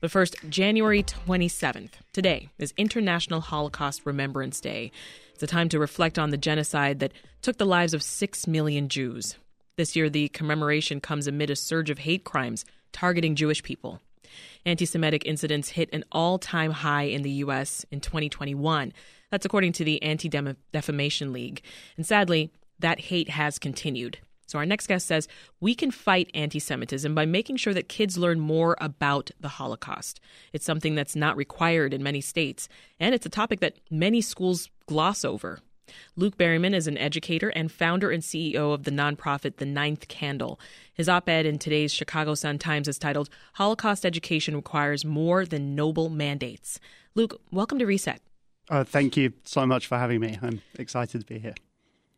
But first, January 27th, today, is International Holocaust Remembrance Day. It's a time to reflect on the genocide that took the lives of six million Jews. This year, the commemoration comes amid a surge of hate crimes targeting Jewish people. Anti Semitic incidents hit an all time high in the U.S. in 2021. That's according to the Anti Defamation League. And sadly, that hate has continued. So, our next guest says we can fight anti Semitism by making sure that kids learn more about the Holocaust. It's something that's not required in many states, and it's a topic that many schools gloss over. Luke Berryman is an educator and founder and CEO of the nonprofit The Ninth Candle. His op ed in today's Chicago Sun Times is titled Holocaust Education Requires More Than Noble Mandates. Luke, welcome to Reset. Uh, thank you so much for having me. I'm excited to be here.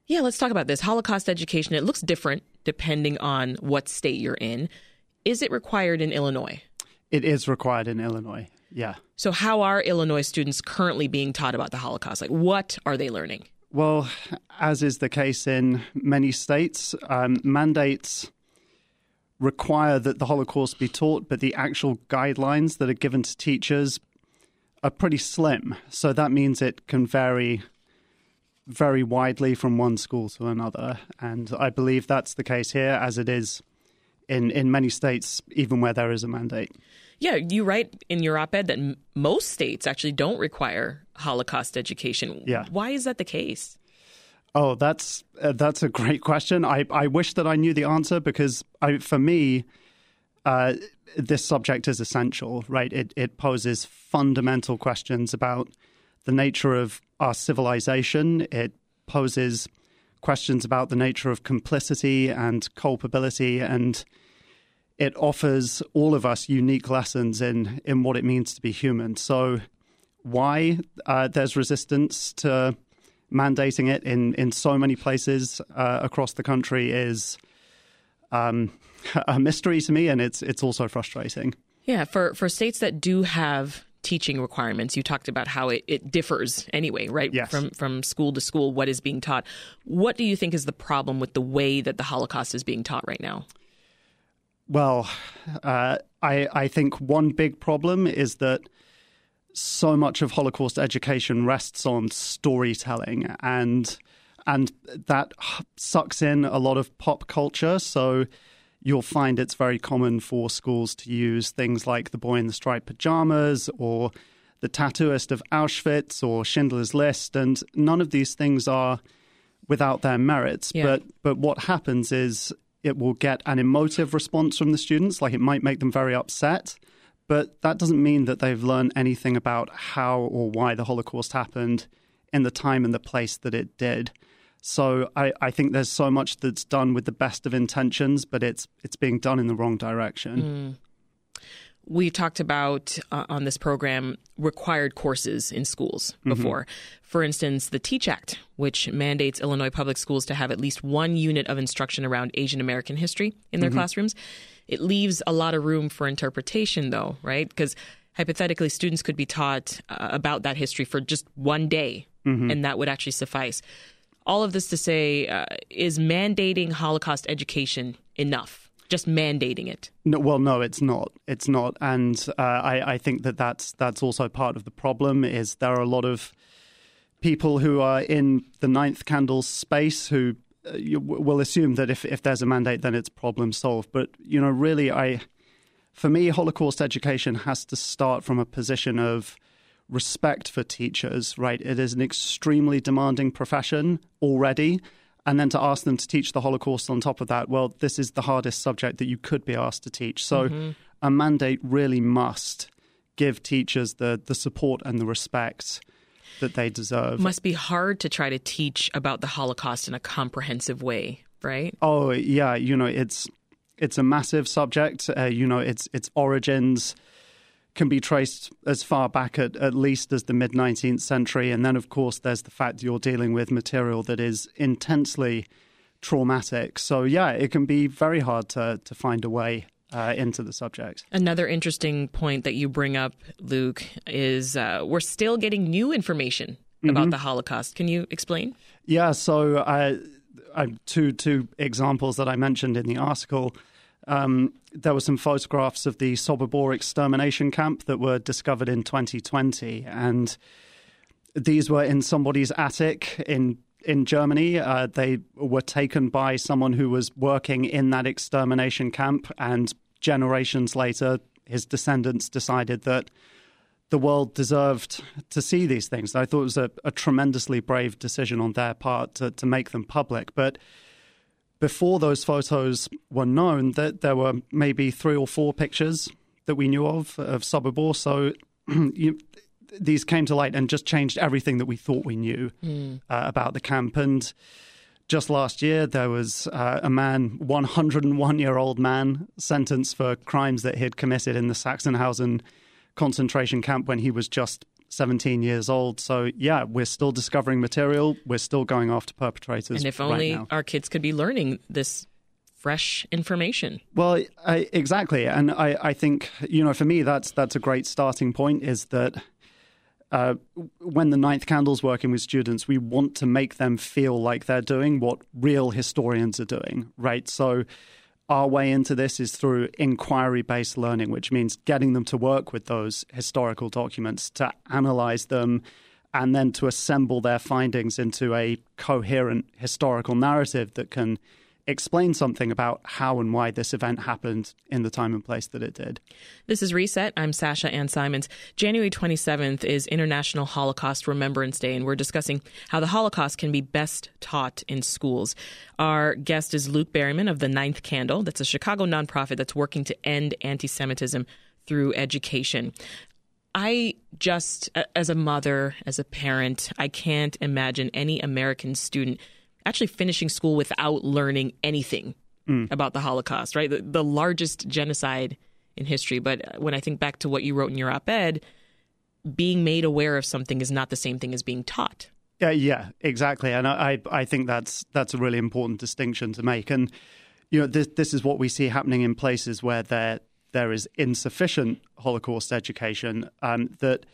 Yeah, let's talk about this. Holocaust education, it looks different depending on what state you're in. Is it required in Illinois? It is required in Illinois, yeah. So, how are Illinois students currently being taught about the Holocaust? Like, what are they learning? Well, as is the case in many states, um, mandates require that the Holocaust be taught, but the actual guidelines that are given to teachers are pretty slim. So that means it can vary very widely from one school to another. And I believe that's the case here, as it is in, in many states, even where there is a mandate. Yeah, you write in your op ed that m- most states actually don't require Holocaust education. Yeah. Why is that the case? Oh, that's uh, that's a great question. I, I wish that I knew the answer because I, for me, uh, this subject is essential, right? It it poses fundamental questions about the nature of our civilization. It poses questions about the nature of complicity and culpability, and it offers all of us unique lessons in in what it means to be human. So, why uh, there's resistance to mandating it in in so many places uh, across the country is um, a mystery to me, and it's it's also frustrating. Yeah, for for states that do have teaching requirements. You talked about how it, it differs anyway, right? Yes. From from school to school, what is being taught. What do you think is the problem with the way that the Holocaust is being taught right now? Well, uh, I I think one big problem is that so much of Holocaust education rests on storytelling and and that sucks in a lot of pop culture. So you'll find it's very common for schools to use things like the boy in the striped pajamas or the tattooist of Auschwitz or Schindler's List, and none of these things are without their merits. Yeah. But but what happens is it will get an emotive response from the students, like it might make them very upset. But that doesn't mean that they've learned anything about how or why the Holocaust happened in the time and the place that it did. So I, I think there's so much that's done with the best of intentions, but it's it's being done in the wrong direction. Mm. We talked about uh, on this program required courses in schools Mm-hmm. before. For instance, the Teach Act, which mandates Illinois public schools to have at least one unit of instruction around Asian American history in their classrooms. It leaves a lot of room for interpretation, though, right? Because hypothetically, students could be taught uh, about that history for just one day, and that would actually suffice. All of this to say, uh, is mandating Holocaust education enough? Just mandating it? No, well, no, it's not. It's not, and uh, I, I think that that's that's also part of the problem. Is there are a lot of people who are in the ninth candle space who uh, will assume that if if there's a mandate, then it's problem solved. But you know, really, I for me, Holocaust education has to start from a position of respect for teachers. Right, it is an extremely demanding profession already. And then to ask them to teach the Holocaust on top of that, well, this is the hardest subject that you could be asked to teach. So a mandate really must give teachers the, the support and the respect that they deserve. Must be hard to try to teach about the Holocaust in a comprehensive way, right? Oh yeah, you know it's it's a massive subject. Uh, you know its its origins can be traced as far back at, at least as the mid 19th century, and then of course there's the fact you're dealing with material that is intensely traumatic. So yeah, it can be very hard to to find a way uh, into the subject. Another interesting point that you bring up, Luke, is uh, we're still getting new information about the Holocaust. Can you explain? Yeah, so uh, uh, two two examples that I mentioned in the article. Um, there were some photographs of the Sobibor extermination camp that were discovered in 2020, and these were in somebody's attic in in Germany. Uh, they were taken by someone who was working in that extermination camp, and generations later, his descendants decided that the world deserved to see these things. I thought it was a, a tremendously brave decision on their part to, to make them public. But before those photos were known, that there were maybe three or four pictures that we knew of of Sobibor. So you, these came to light and just changed everything that we thought we knew mm. uh, about the camp. And just last year, there was uh, a man, 101 year old man, sentenced for crimes that he had committed in the Sachsenhausen concentration camp when he was just 17 years old. So, yeah, we're still discovering material. We're still going after perpetrators. And if only right our kids could be learning this fresh information. Well, I, exactly. And I, I think, you know, for me, that's, that's a great starting point is that uh, when the ninth candle's working with students, we want to make them feel like they're doing what real historians are doing, right? So our way into this is through inquiry based learning, which means getting them to work with those historical documents, to analyze them, and then to assemble their findings into a coherent historical narrative that can explain something about how and why this event happened in the time and place that it did. This is Reset. I'm Sasha Ann Simons. January 27th is International Holocaust Remembrance Day, and we're discussing how the Holocaust can be best taught in schools. Our guest is Luke Berryman of the Ninth Candle. That's a Chicago nonprofit that's working to end anti Semitism through education. I just, as a mother, as a parent, I can't imagine any American student actually finishing school without learning anything mm. about the Holocaust, right? The, the, largest genocide in history. But when I think back to what you wrote in your op ed, being made aware of something is not the same thing as being taught. Yeah, yeah, exactly. And I, I think that's that's a really important distinction to make. And you know, this this is what we see happening in places where there there is insufficient Holocaust education. Um, that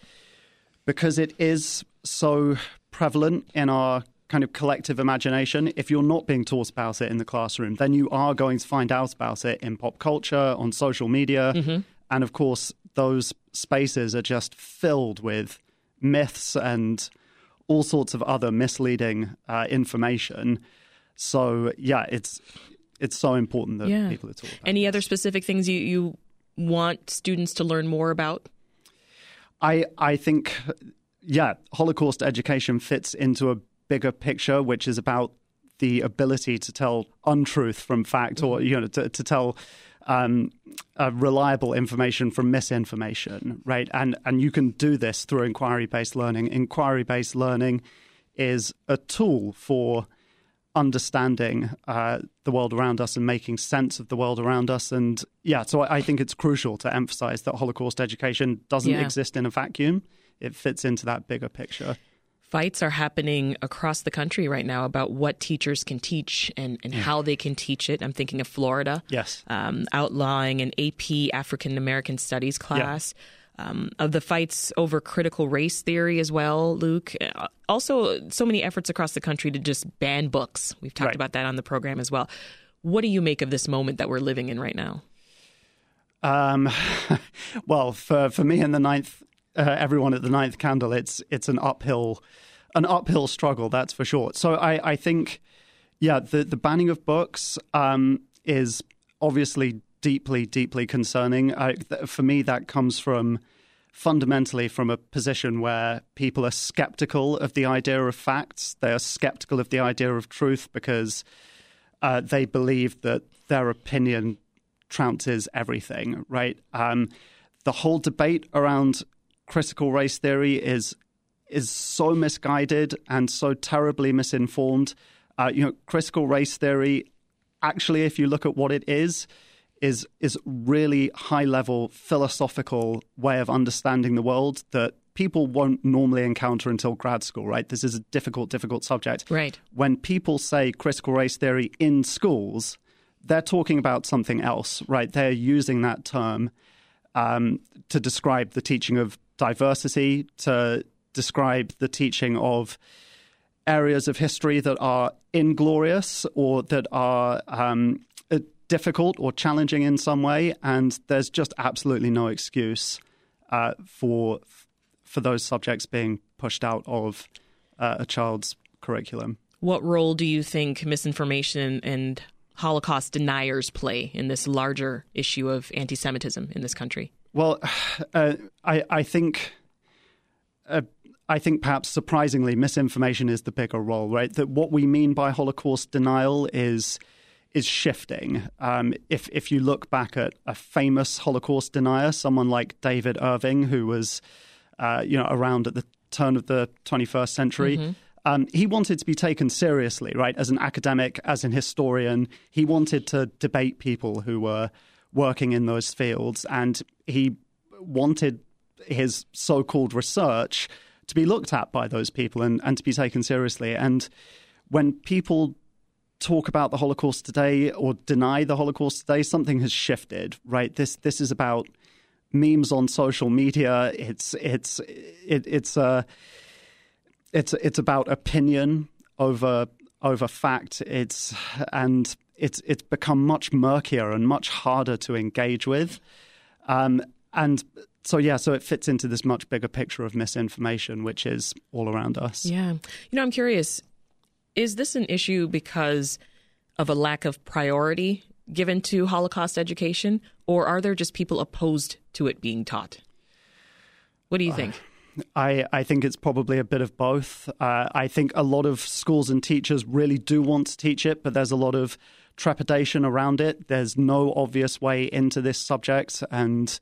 because it is so prevalent in our kind of collective imagination, if you're not being taught about it in the classroom, then you are going to find out about it in pop culture, on social media. Mm-hmm. And of course, those spaces are just filled with myths and all sorts of other misleading uh, information. So, yeah, it's it's so important that yeah. people are taught. Any this. other specific things you, you want students to learn more about? I I think yeah, Holocaust education fits into a bigger picture, which is about the ability to tell untruth from fact, or mm-hmm. you know, to, to tell um, uh, reliable information from misinformation, right? And and you can do this through inquiry based learning. Inquiry based learning is a tool for understanding uh, the world around us and making sense of the world around us. And yeah, so I, I think it's crucial to emphasize that Holocaust education doesn't yeah. exist in a vacuum. It fits into that bigger picture fights are happening across the country right now about what teachers can teach and, and yeah. how they can teach it. I'm thinking of Florida. Yes. Um, outlawing an AP African American Studies class. Yeah. Um, of the fights over critical race theory as well, Luke. Uh, also, so many efforts across the country to just ban books. We've talked right. about that on the program as well. What do you make of this moment that we're living in right now? Um, well, for, for me in the ninth uh, everyone at the ninth candle, it's it's an uphill an uphill struggle, that's for sure. So I, I think, yeah, the the banning of books um, is obviously deeply deeply concerning. I, th- for me, that comes from fundamentally from a position where people are skeptical of the idea of facts. They are skeptical of the idea of truth because uh, they believe that their opinion trounces everything. Right. Um, the whole debate around critical race theory is is so misguided and so terribly misinformed. Uh, you know, critical race theory, actually, if you look at what it is, is is really high level philosophical way of understanding the world that people won't normally encounter until grad school. Right? This is a difficult, difficult subject. Right. When people say critical race theory in schools, they're talking about something else. Right? They're using that term. Um, to describe the teaching of diversity, to describe the teaching of areas of history that are inglorious or that are um, uh, difficult or challenging in some way, and there's just absolutely no excuse uh, for for those subjects being pushed out of uh, a child's curriculum. What role do you think misinformation and Holocaust deniers play in this larger issue of anti Semitism in this country? Well, uh, I, I think. Uh, I think perhaps surprisingly, misinformation is the bigger role, right? That what we mean by Holocaust denial is is shifting. Um, if if you look back at a famous Holocaust denier, someone like David Irving, who was uh, you know around at the turn of the 21st century, mm-hmm. Um, he wanted to be taken seriously, right? As an academic, as an historian, he wanted to debate people who were working in those fields, and he wanted his so-called research to be looked at by those people and, and to be taken seriously. And when people talk about the Holocaust today or deny the Holocaust today, something has shifted, right? This this is about memes on social media. It's it's it, it's a uh, it's it's about opinion over over fact. It's and it's it's become much murkier and much harder to engage with. Um, and so yeah, so it fits into this much bigger picture of misinformation, which is all around us. Yeah, you know, I'm curious: is this an issue because of a lack of priority given to Holocaust education, or are there just people opposed to it being taught? What do you uh, think? I, I think it's probably a bit of both. Uh, I think a lot of schools and teachers really do want to teach it, but there's a lot of trepidation around it. There's no obvious way into this subject, and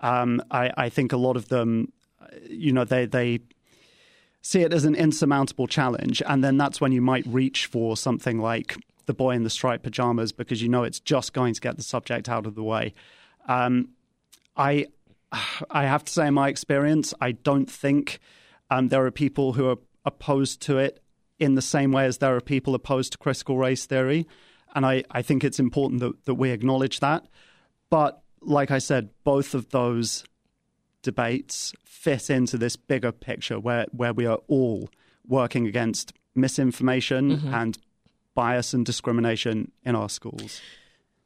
um, I, I, think a lot of them, you know, they they see it as an insurmountable challenge, and then that's when you might reach for something like the boy in the striped pajamas because you know it's just going to get the subject out of the way. Um, I I have to say, in my experience, I don't think um, there are people who are opposed to it in the same way as there are people opposed to critical race theory. And I, I think it's important that, that we acknowledge that. But like I said, both of those debates fit into this bigger picture where, where we are all working against misinformation mm-hmm. and bias and discrimination in our schools.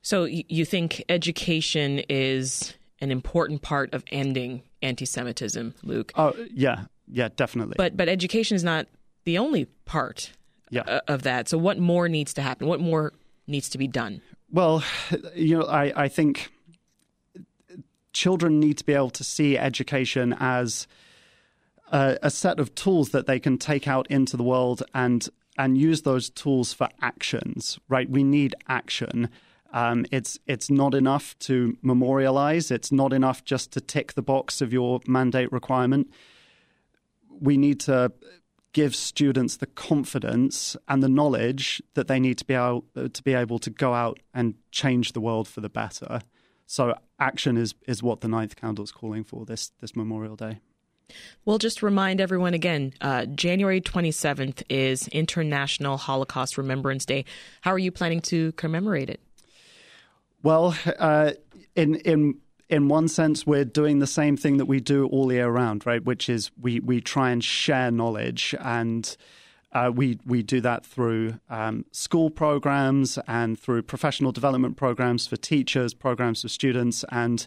So you think education is an important part of ending anti-Semitism, Luke. Oh yeah, yeah, definitely. But but education is not the only part yeah. of that. So what more needs to happen? What more needs to be done? Well, you know, I, I think children need to be able to see education as a, a set of tools that they can take out into the world and and use those tools for actions. Right? We need action. Um, it's it's not enough to memorialize. It's not enough just to tick the box of your mandate requirement. We need to give students the confidence and the knowledge that they need to be able to be able to go out and change the world for the better. So action is is what the Ninth Candle is calling for this this Memorial Day. We'll just remind everyone again uh, January 27th is International Holocaust Remembrance Day. How are you planning to commemorate it? Well, uh, in in in one sense, we're doing the same thing that we do all year round, right? Which is we we try and share knowledge, and uh, we we do that through um, school programs and through professional development programs for teachers, programs for students, and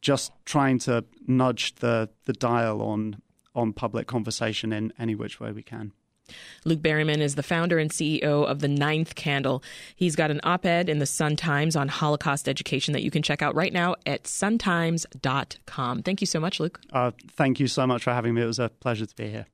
just trying to nudge the the dial on on public conversation in any which way we can. Luke Berryman is the founder and CEO of The Ninth Candle. He's got an op ed in the Sun Times on Holocaust education that you can check out right now at suntimes.com. Thank you so much, Luke. Uh, thank you so much for having me. It was a pleasure to be here.